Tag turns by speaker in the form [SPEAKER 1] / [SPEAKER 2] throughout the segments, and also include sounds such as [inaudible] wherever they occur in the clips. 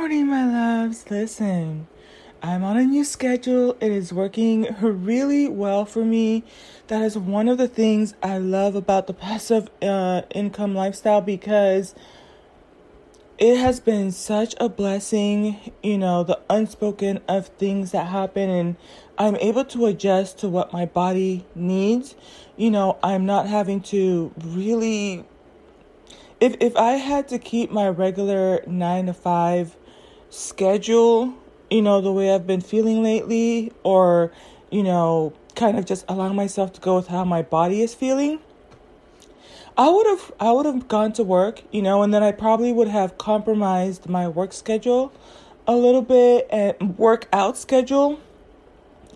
[SPEAKER 1] morning, my loves. Listen, I'm on a new schedule. It is working really well for me. That is one of the things I love about the passive uh, income lifestyle because it has been such a blessing, you know, the unspoken of things that happen, and I'm able to adjust to what my body needs. You know, I'm not having to really if if I had to keep my regular nine to five schedule, you know, the way I've been feeling lately, or, you know, kind of just allow myself to go with how my body is feeling, I would have I would have gone to work, you know, and then I probably would have compromised my work schedule a little bit and workout schedule.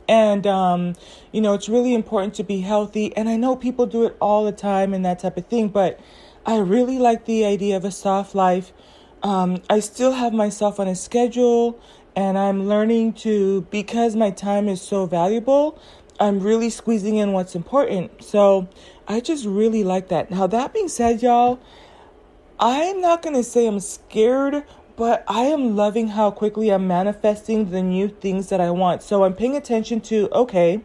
[SPEAKER 1] And um, you know, it's really important to be healthy. And I know people do it all the time and that type of thing, but I really like the idea of a soft life. Um, I still have myself on a schedule and I'm learning to, because my time is so valuable, I'm really squeezing in what's important. So I just really like that. Now, that being said, y'all, I'm not going to say I'm scared, but I am loving how quickly I'm manifesting the new things that I want. So I'm paying attention to, okay,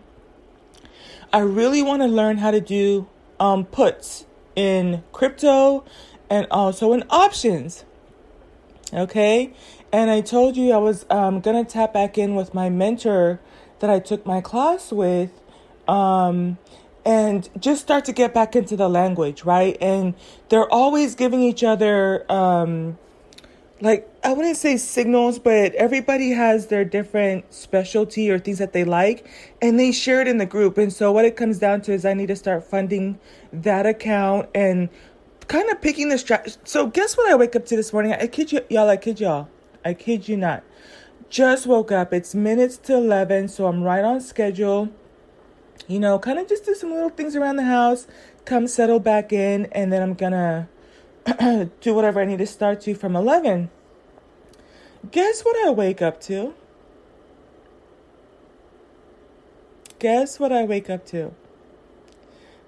[SPEAKER 1] I really want to learn how to do um, puts in crypto and also in options. Okay. And I told you I was um, going to tap back in with my mentor that I took my class with um, and just start to get back into the language, right? And they're always giving each other um, like I wouldn't say signals, but everybody has their different specialty or things that they like, and they share it in the group. And so what it comes down to is I need to start funding that account and kind of picking the strat. So guess what I wake up to this morning? I kid you, y'all. I kid y'all. I kid you not. Just woke up. It's minutes to eleven, so I'm right on schedule. You know, kind of just do some little things around the house, come settle back in, and then I'm gonna [clears throat] do whatever I need to start to from 11. Guess what I wake up to? Guess what I wake up to?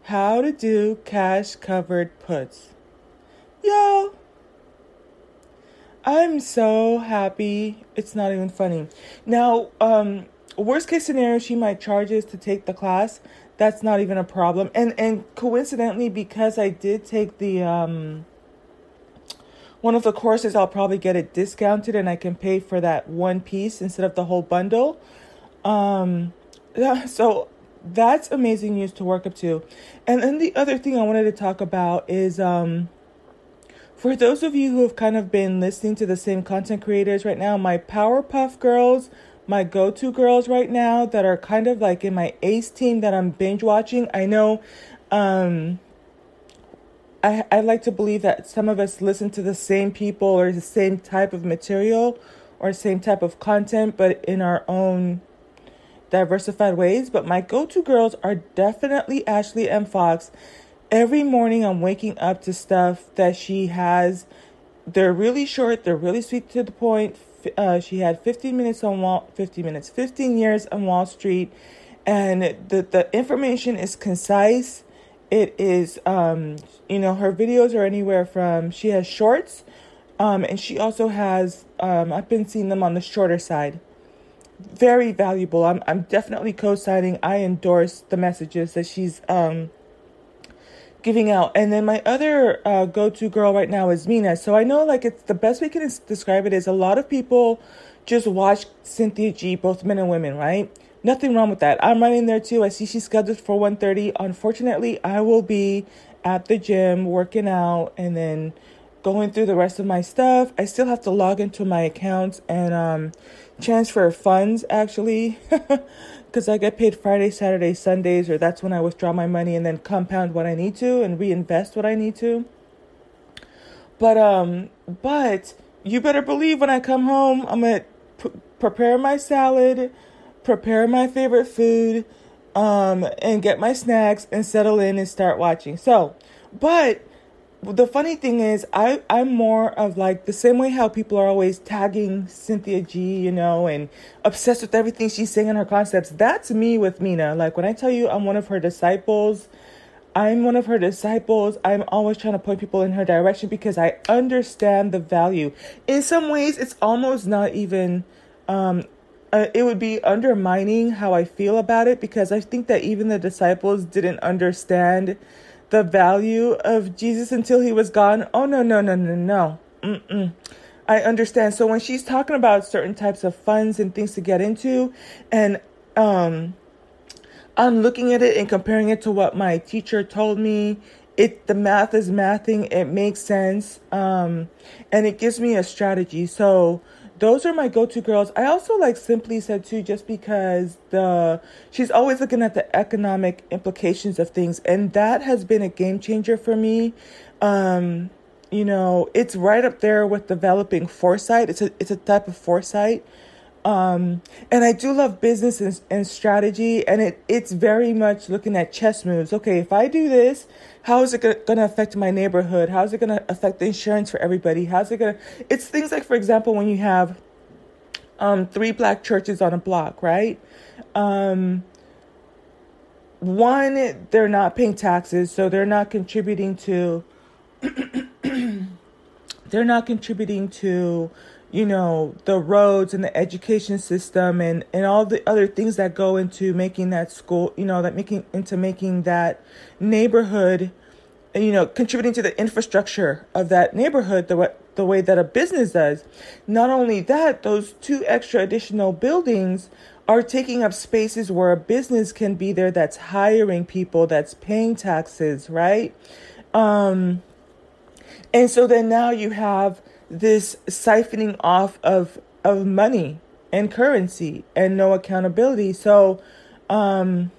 [SPEAKER 1] How to do cash covered puts. Yo, I'm so happy. It's not even funny. Now, um, worst case scenario, she might charge us to take the class. That's not even a problem. And and coincidentally, because I did take the um one of the courses I'll probably get it discounted and I can pay for that one piece instead of the whole bundle. Um, yeah, [laughs] so that's amazing news to work up to. And then the other thing I wanted to talk about is um, for those of you who have kind of been listening to the same content creators right now, my Powerpuff Girls, my go to girls right now that are kind of like in my ace team that I'm binge watching. I know um, I, I like to believe that some of us listen to the same people or the same type of material or same type of content, but in our own diversified ways. But my go to girls are definitely Ashley M. Fox. Every morning I'm waking up to stuff that she has. They're really short, they're really sweet to the point. Uh, she had 15 minutes on Wall, 15 minutes, 15 years on Wall Street, and the, the information is concise it is um you know her videos are anywhere from she has shorts um and she also has um I've been seeing them on the shorter side very valuable I'm I'm definitely co-signing I endorse the messages that she's um giving out and then my other uh, go-to girl right now is Mina so I know like it's the best way can describe it is a lot of people just watch Cynthia G both men and women right nothing wrong with that. I'm running there too. I see she's scheduled for 1:30. Unfortunately, I will be at the gym working out and then going through the rest of my stuff. I still have to log into my accounts and um, transfer funds actually [laughs] because I get paid Friday, Saturday, Sundays, or that's when I withdraw my money and then compound what I need to and reinvest what I need to. But um, but you better believe when I come home, I'm gonna p- prepare my salad prepare my favorite food, um, and get my snacks and settle in and start watching. So, but the funny thing is, I, I'm more of like the same way how people are always tagging Cynthia G, you know, and obsessed with everything she's saying and her concepts. That's me with Mina. Like when I tell you I'm one of her disciples, I'm one of her disciples. I'm always trying to point people in her direction because I understand the value. In some ways, it's almost not even, um, uh, it would be undermining how I feel about it because I think that even the disciples didn't understand the value of Jesus until he was gone. Oh, no, no, no, no, no. Mm-mm. I understand. So when she's talking about certain types of funds and things to get into, and um, I'm looking at it and comparing it to what my teacher told me. It the math is mathing. It makes sense, um, and it gives me a strategy. So those are my go-to girls. I also like Simply Said too, just because the she's always looking at the economic implications of things, and that has been a game changer for me. Um, you know, it's right up there with developing foresight. It's a it's a type of foresight um, and I do love business and, and strategy, and it, it's very much looking at chess moves. Okay, if I do this, how is it going to affect my neighborhood? How is it going to affect the insurance for everybody? How's it going to? It's things like, for example, when you have um, three black churches on a block, right? Um, one, they're not paying taxes, so they're not contributing to. [clears throat] they're not contributing to you know the roads and the education system and and all the other things that go into making that school you know that making into making that neighborhood you know contributing to the infrastructure of that neighborhood the way the way that a business does. Not only that those two extra additional buildings are taking up spaces where a business can be there that's hiring people that's paying taxes right? Um and so then now you have this siphoning off of of money and currency and no accountability. So um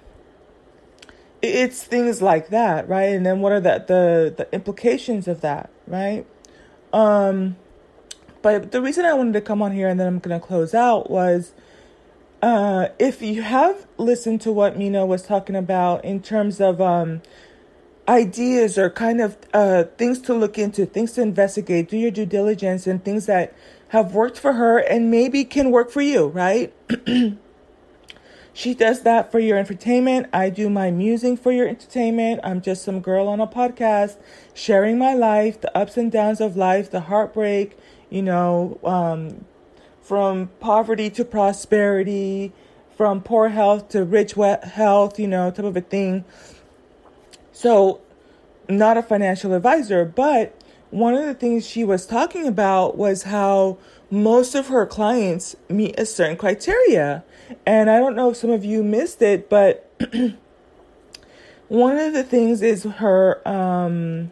[SPEAKER 1] it's things like that, right? And then what are the the, the implications of that, right? Um but the reason I wanted to come on here and then I'm going to close out was uh, if you have listened to what Mina was talking about in terms of um, ideas or kind of uh, things to look into, things to investigate, do your due diligence, and things that have worked for her and maybe can work for you, right? [clears throat] she does that for your entertainment. I do my musing for your entertainment. I'm just some girl on a podcast sharing my life, the ups and downs of life, the heartbreak, you know, um, from poverty to prosperity, from poor health to rich health, you know, type of a thing. So, not a financial advisor, but one of the things she was talking about was how most of her clients meet a certain criteria. And I don't know if some of you missed it, but [clears throat] one of the things is her um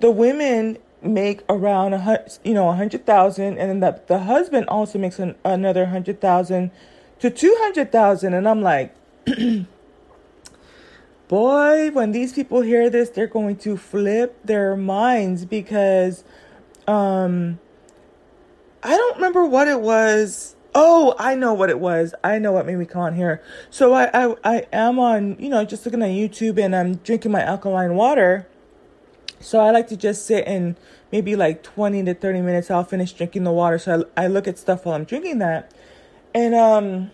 [SPEAKER 1] the women make around a you know a hundred thousand and then the, the husband also makes an, another hundred thousand to two hundred thousand and i'm like [clears throat] boy, when these people hear this, they're going to flip their minds because um I don't remember what it was. Oh, I know what it was. I know what made me come on here. So I, I, I am on, you know, just looking at YouTube and I'm drinking my alkaline water. So I like to just sit and maybe like 20 to 30 minutes I'll finish drinking the water. So I, I look at stuff while I'm drinking that. And um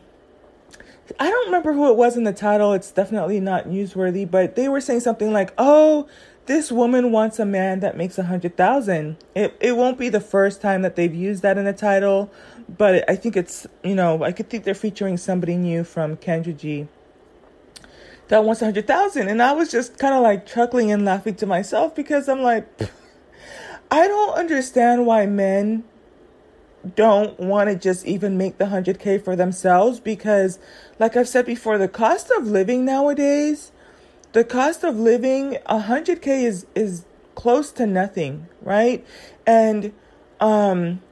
[SPEAKER 1] I don't remember who it was in the title. It's definitely not newsworthy, but they were saying something like, "Oh, this woman wants a man that makes a hundred thousand. It it won't be the first time that they've used that in the title, but I think it's you know I could think they're featuring somebody new from Kendra G that wants a hundred thousand, and I was just kind of like chuckling and laughing to myself because I'm like, [laughs] I don't understand why men don't want to just even make the 100K for themselves because, like I've said before, the cost of living nowadays, the cost of living, 100K is, is close to nothing, right? And, um,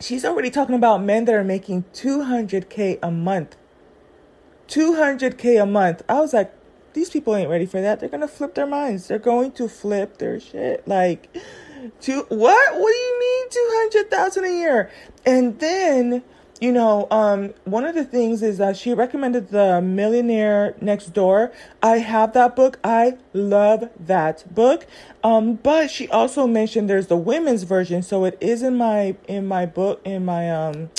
[SPEAKER 1] she's already talking about men that are making 200K a month. 200K a month. I was like, these people ain't ready for that. They're going to flip their minds. They're going to flip their shit. Like, Two what? What do you mean two hundred thousand a year? And then you know, um, one of the things is that she recommended the Millionaire Next Door. I have that book. I love that book. Um, but she also mentioned there's the women's version, so it is in my in my book in my um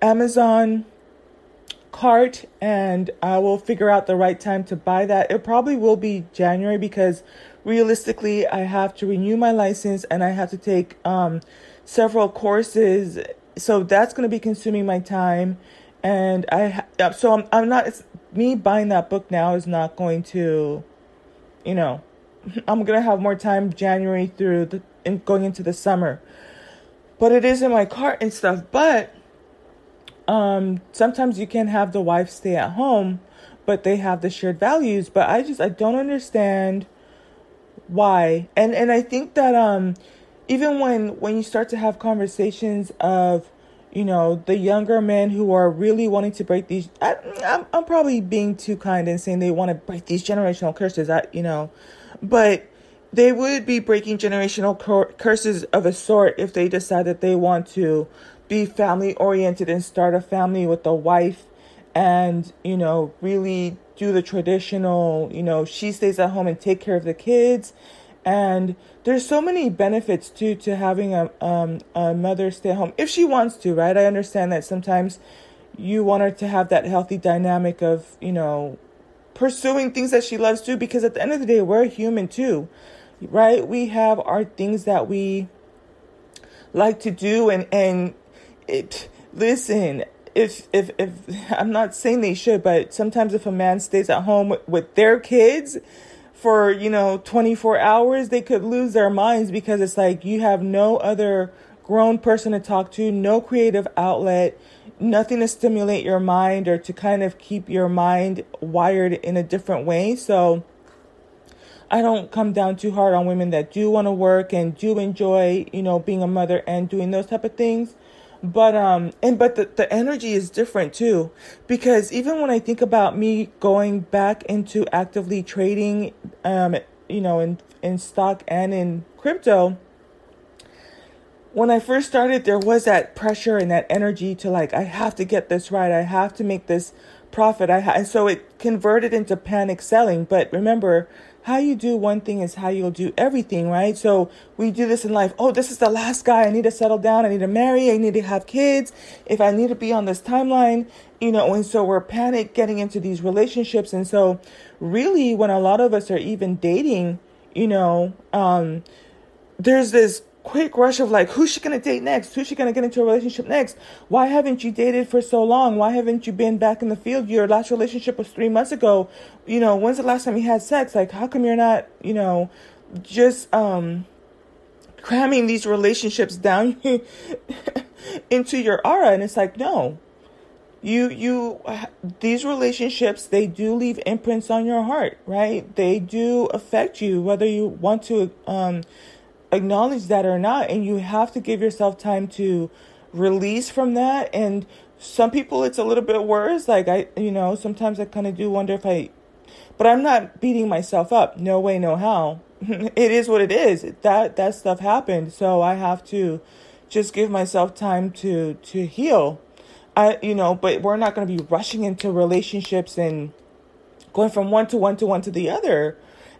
[SPEAKER 1] Amazon cart and I will figure out the right time to buy that. It probably will be January because realistically I have to renew my license and I have to take um, several courses. So that's going to be consuming my time. And I, so I'm, I'm not, me buying that book now is not going to, you know, [laughs] I'm going to have more time January through the, and going into the summer. But it is in my cart and stuff. But um, sometimes you can have the wife stay at home, but they have the shared values. But I just I don't understand why. And and I think that um, even when when you start to have conversations of you know the younger men who are really wanting to break these I, I'm, I'm probably being too kind and saying they want to break these generational curses I, you know but they would be breaking generational curses of a sort if they decide that they want to be family oriented and start a family with a wife and, you know, really do the traditional, you know, she stays at home and take care of the kids. And there's so many benefits too to having a um, a mother stay at home if she wants to, right? I understand that sometimes you want her to have that healthy dynamic of, you know, pursuing things that she loves to because at the end of the day we're human too. Right? We have our things that we like to do and and it listen if if if i'm not saying they should but sometimes if a man stays at home with, their kids for you know 24 hours they could lose their minds because it's like you have no other grown person to talk to no creative outlet nothing to stimulate your mind or to kind of keep your mind wired in a different way. So I don't come down too hard on women that do want to work and do enjoy, you know, being a mother and doing those type of things but um and but the, the energy is different too. Because even when i think about me going back into actively trading um you know in in stock and in crypto when i first started there was that pressure and that energy to like i have to get this right. I have to make this profit. I ha- and so it converted into panic selling. But remember how you do one thing is how you'll do everything, right? So we do this in life. Oh, this is the last guy. I need to settle down. I need to marry. I need to have kids. If I need to be on this timeline, you know, and so we're panic getting into these relationships. And so really when a lot of us are even dating, you know, um, there's this quick rush of like, who's she gonna date next? Who's she gonna get into a relationship next? Why haven't you dated for so long? Why haven't you been back in the field? Your last relationship was three months ago. You know, when's the last time you had sex? Like, how come you're not, you know, just um cramming these relationships down [laughs] into your aura? And it's like, no. You you these relationships they do leave imprints on your heart, right? They do affect you whether you want to um acknowledge that or not and you have to give yourself time to release from that. And some people it's a little bit worse. Like i you know sometimes i kind of do wonder if i but i'm not beating myself up. No way no how. [laughs] It is what it is. That that stuff happened. So i have to just give myself time to to heal. I you know but we're not going to be rushing into relationships and going from one to one to one to the other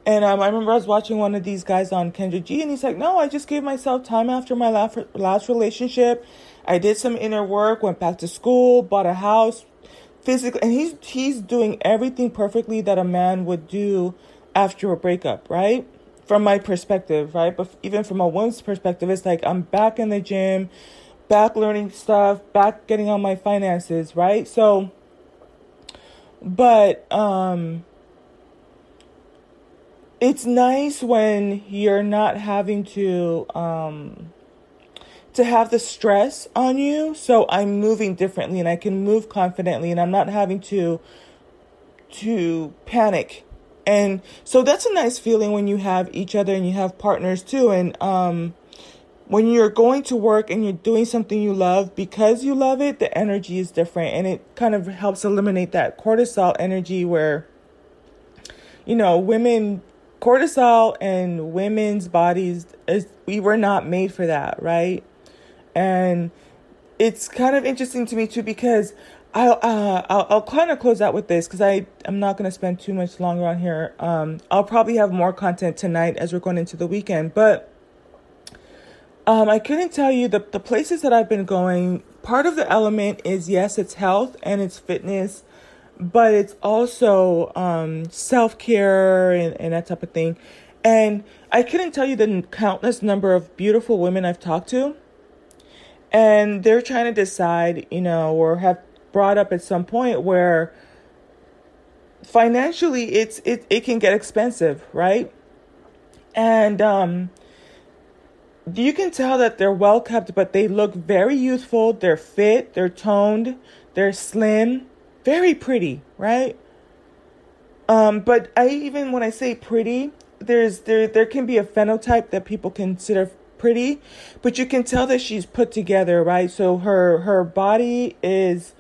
[SPEAKER 1] and um, I remember I was watching one of these guys on Kendra G, and he's like, "No, I just gave myself time after my last last relationship. I did some inner work, went back to school, bought a house, physically, and he's he's doing everything perfectly that a man would do after a breakup, right? From my perspective, right? But even from a woman's perspective, it's like I'm back in the gym, back learning stuff, back getting on my finances, right? So, but um it's nice when you're not having to um to have the stress on you. So i'm moving differently and i can move confidently and i'm not having to to panic. And so that's a nice feeling when you have each other and you have partners too. And um when you're going to work and you're doing something you love because you love it the energy is different. And it kind of helps eliminate that cortisol energy where you know women cortisol and women's bodies is we were not made for that, right? And it's kind of interesting to me too because I'll uh, I'll, I'll kind of close out with this because I I'm not going to spend too much longer on here. Um, I'll probably have more content tonight as we're going into the weekend, but Um, I couldn't tell you the, the places that I've been going. Part of the element is yes, it's health and it's fitness, but it's also um, self care and, and that type of thing. And I couldn't tell you the countless number of beautiful women I've talked to. And they're trying to decide, you know, or have brought up at some point where financially it's it, it can get expensive, right? And um you can tell that they're well kept, but they look very youthful, they're fit, they're toned, they're slim, very pretty, right? Um, but I even when I say pretty, there's there there can be a phenotype that people consider pretty, but you can tell that she's put together, right? So her her body is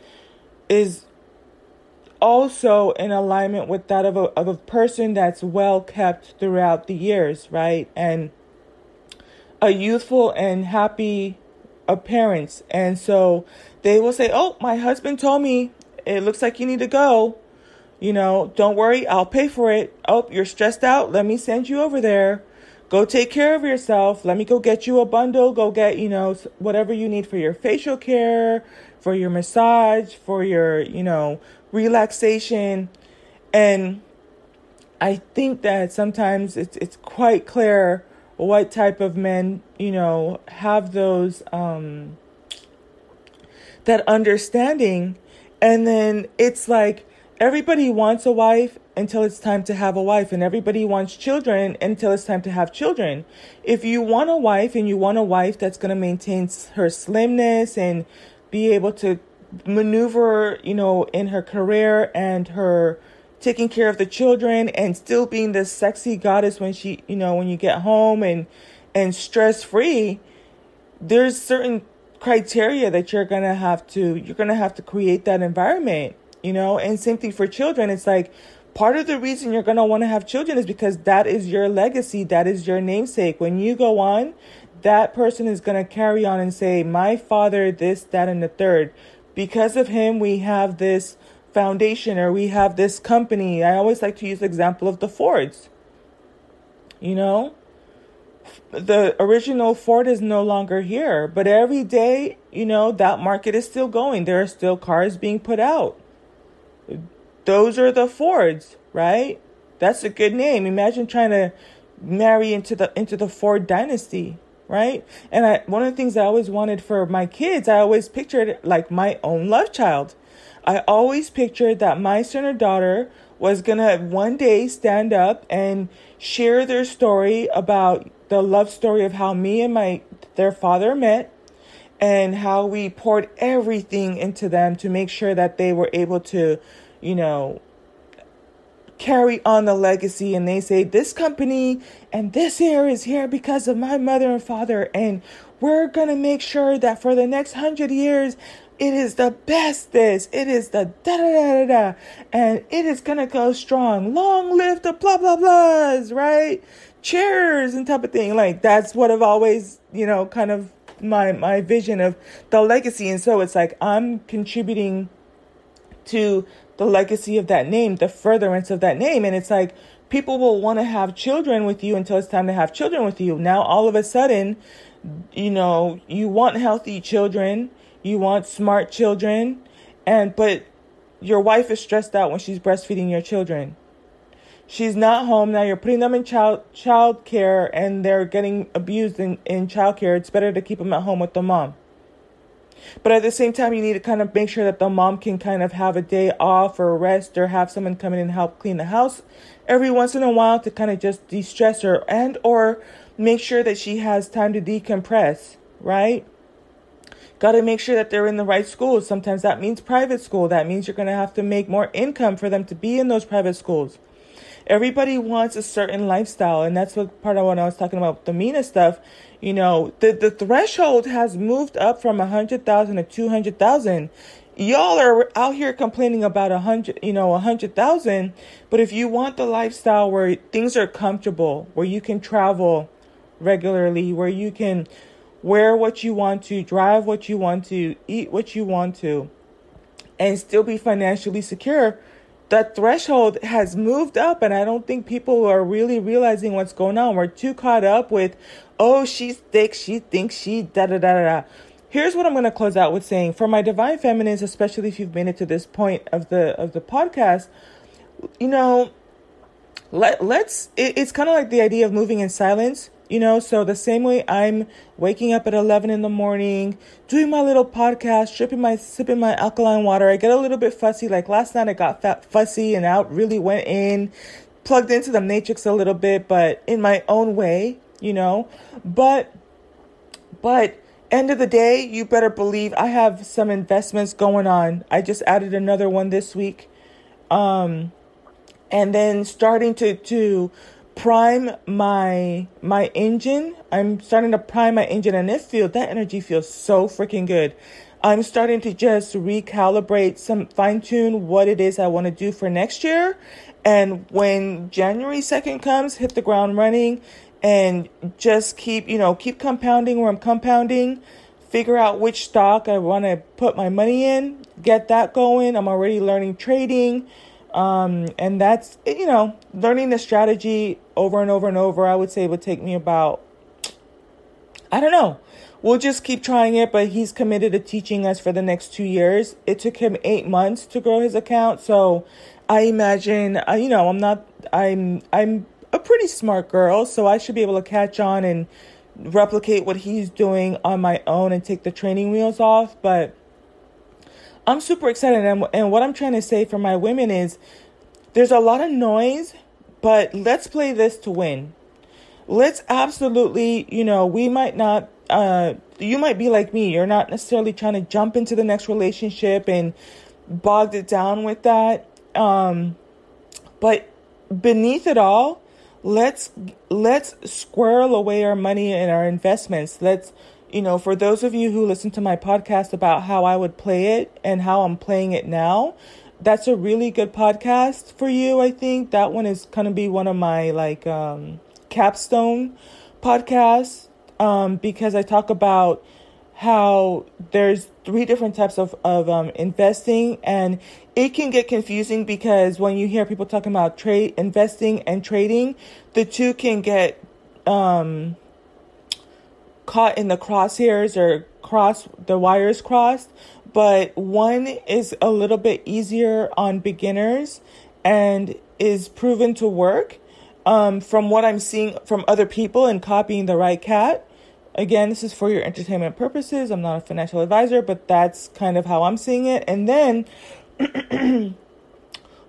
[SPEAKER 1] is also in alignment with that of a of a person that's well kept throughout the years, right? And a youthful and happy appearance. And so they will say, "Oh, my husband told me it looks like you need to go." You know, don't worry, I'll pay for it. Oh, you're stressed out. Let me send you over there. Go take care of yourself. Let me go get you a bundle. Go get, you know, whatever you need for your facial care, for your massage, for your, you know, relaxation. And I think that sometimes it's it's quite clear what type of men, you know, have those um that understanding and then it's like everybody wants a wife until it's time to have a wife and everybody wants children until it's time to have children. If you want a wife and you want a wife that's going to maintain her slimness and be able to maneuver, you know, in her career and her taking care of the children and still being this sexy goddess when she, you know, when you get home and and stress free, there's certain criteria that you're going to have to you're going to have to create that environment you know? And same thing for children. It's like part of the reason you're going to want to have children is because that is your legacy that is your namesake. When you go on that person is going to carry on and say my father this that and the third. Because of him we have this foundation or we have this company. I always like to use the example of the fords you know the original Ford is no longer here, but every day, you know, that market is still going. There are still cars being put out. Those are the Fords, right? That's a good name. Imagine trying to marry into the into the Ford dynasty, right? And I one of the things I always wanted for my kids, I always pictured like my own love child. I always pictured that my son or daughter was gonna one day stand up and share their story about the love story of how me and my their father met and how we poured everything into them to make sure that they were able to you know, carry on the legacy. And they say this company and this here is here because of my mother and father. And we're going to make sure that for the next 100 years it is the best this it is the da da da da da. And it is going to go strong. Long live the blah blah blahs right? Cheers and type of thing. Like that's what i've always you know kind of my my vision of the legacy. And so it's like i'm contributing to the legacy of that name, the furtherance of that name. And it's like people will want to have children with you until it's time to have children with you. Now, all of a sudden, you know, you want healthy children, you want smart children, and but your wife is stressed out when she's breastfeeding your children. She's not home now. You're putting them in child child care, and they're getting abused in in child care. It's better to keep them at home with the mom. But at the same time, you need to kind of make sure that the mom can kind of have a day off or rest or have someone come in and help clean the house every once in a while to kind of just de-stress her and or make sure that she has time to decompress, right? Got to make sure that they're in the right schools. Sometimes that means private school. That means you're going to have to make more income for them to be in those private schools. Everybody wants a certain lifestyle, and that's what part of what I was talking about the Mina stuff you know, the, the threshold has moved up from a hundred thousand to two hundred thousand. Y'all are out here complaining about a hundred, you know, a hundred thousand. But if you want the lifestyle where things are comfortable, where you can travel regularly, where you can wear what you want to, drive what you want to, eat what you want to, and still be financially secure, that threshold has moved up and I don't think people are really realizing what's going on. We're too caught up with, oh, she's thick, she thinks she da da da da. Here's what I'm going to close out with saying for my divine feminines, especially if you've made it to this point of the of the podcast, you know, let let's it, it's kind of like the idea of moving in silence you know so the same way i'm waking up at 11 in the morning doing my little podcast dripping my sipping my alkaline water i get a little bit fussy. Like last night i got fat fussy and out really went in plugged into the matrix a little bit but in my own way you know? But but end of the day you better believe i have some investments going on. I just added another one this week. Um and then starting to to prime my my engine. I'm starting to prime my engine and it feels that energy feels so freaking good. I'm starting to just recalibrate some fine tune what it is I want to do for next year. And when January 2nd comes, hit the ground running and just keep, you know, keep compounding where I'm compounding. Figure out which stock I want to put my money in, get that going. I'm already learning trading. Um, and that's, you know, learning the strategy over and over and over, I would say would take me about, I don't know. We'll just keep trying it, but he's committed to teaching us for the next two years. It took him eight months to grow his account. So I imagine, uh, you know, I'm not, I'm, I'm a pretty smart girl, so I should be able to catch on and replicate what he's doing on my own and take the training wheels off. But, I'm super excited. And, and what I'm trying to say for my women is there's a lot of noise, but let's play this to win. Let's absolutely, you know, we might not, uh, you might be like me. You're not necessarily trying to jump into the next relationship and bogged it down with that. Um, but beneath it all, let's let's squirrel away our money and our investments. Let's you know, for those of you who listen to my podcast about how I would play it and how I'm playing it now, that's a really good podcast for you, I think. That one is going to be one of my like um, capstone podcasts um, because I talk about how there's three different types of, of um, investing and it can get confusing because when you hear people talking about trade investing and trading the two can get um, caught in the crosshairs or cross the wires crossed, but one is a little bit easier on beginners and is proven to work. Um, from what I'm seeing from other people and copying the right cat. Again, this is for your entertainment purposes. I'm not a financial advisor, but that's kind of how I'm seeing it. And then [clears throat]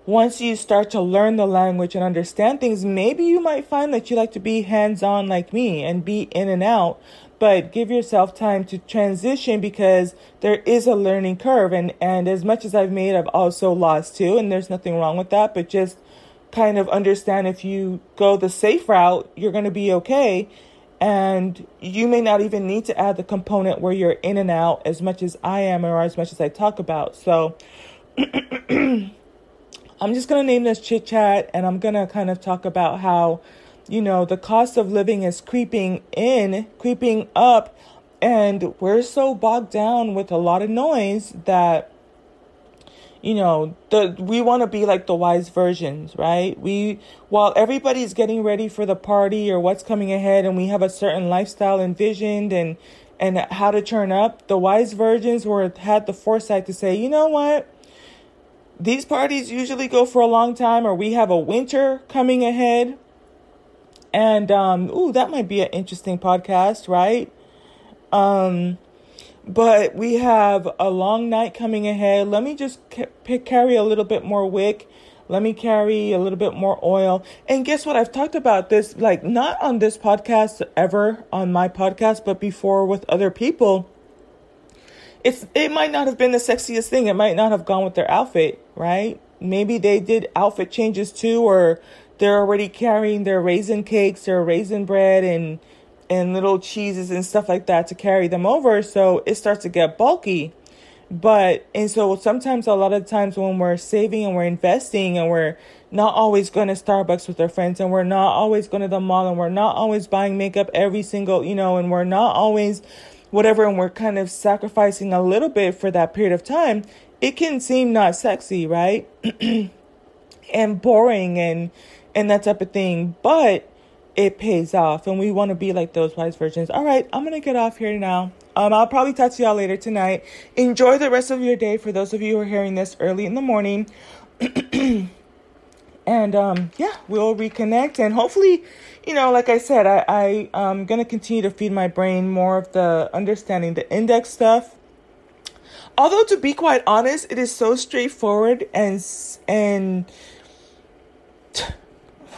[SPEAKER 1] once you start to learn the language and understand things, maybe you might find that you like to be hands on like me and be in and out but give yourself time to transition because there is a learning curve. And and as much as I've made I've also lost too. And there's nothing wrong with that but just kind of understand if you go the safe route you're going to be okay. And you may not even need to add the component where you're in and out as much as I am or as much as I talk about. So [clears throat] I'm just going to name this chit chat and I'm going to kind of talk about how you know, the cost of living is creeping in, creeping up, and we're so bogged down with a lot of noise that you know the we want to be like the wise virgins right? We while everybody's getting ready for the party or what's coming ahead and we have a certain lifestyle envisioned and and how to turn up the wise virgins were had the foresight to say you know what? These parties usually go for a long time or we have a winter coming ahead and um, ooh, that might be an interesting podcast, right? Um, but we have a long night coming ahead. Let me just ca- carry a little bit more wick. Let me carry a little bit more oil. And guess what? I've talked about this, like not on this podcast ever on my podcast, but before with other people. It's, it might not have been the sexiest thing. It might not have gone with their outfit, right? Maybe they did outfit changes too, or they're already carrying their raisin cakes, their raisin bread, and and little cheeses and stuff like that to carry them over. So it starts to get bulky. But and so sometimes a lot of times when we're saving and we're investing and we're not always going to Starbucks with our friends and we're not always going to the mall and we're not always buying makeup every single, you know, and we're not always whatever and we're kind of sacrificing a little bit for that period of time, it can seem not sexy, right? [clears throat] and boring and and that type of thing. But it pays off and we want to be like those wise virgins. All right, I'm to get off here now. Um, I'll probably talk to y'all later tonight. Enjoy the rest of your day for those of you who are hearing this early in the morning. [clears throat] and um, yeah, we'll reconnect and hopefully, you know, like I said, I, I am gonna continue to feed my brain more of the understanding the index stuff. Although to be quite honest, it is so straightforward and and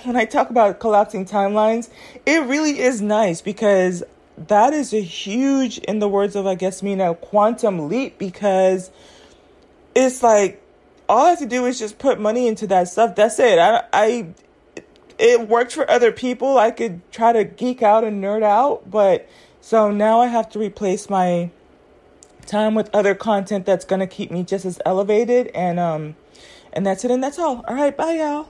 [SPEAKER 1] when I talk about collapsing timelines, it really is nice because that is a huge, in the words of I guess now, quantum leap because it's like all I have to do is just put money into that stuff. That's it. I, I it worked for other people. I could try to geek out and nerd out, but so now I have to replace my time with other content that's gonna keep me just as elevated and um and that's it and that's all. All right, bye y'all.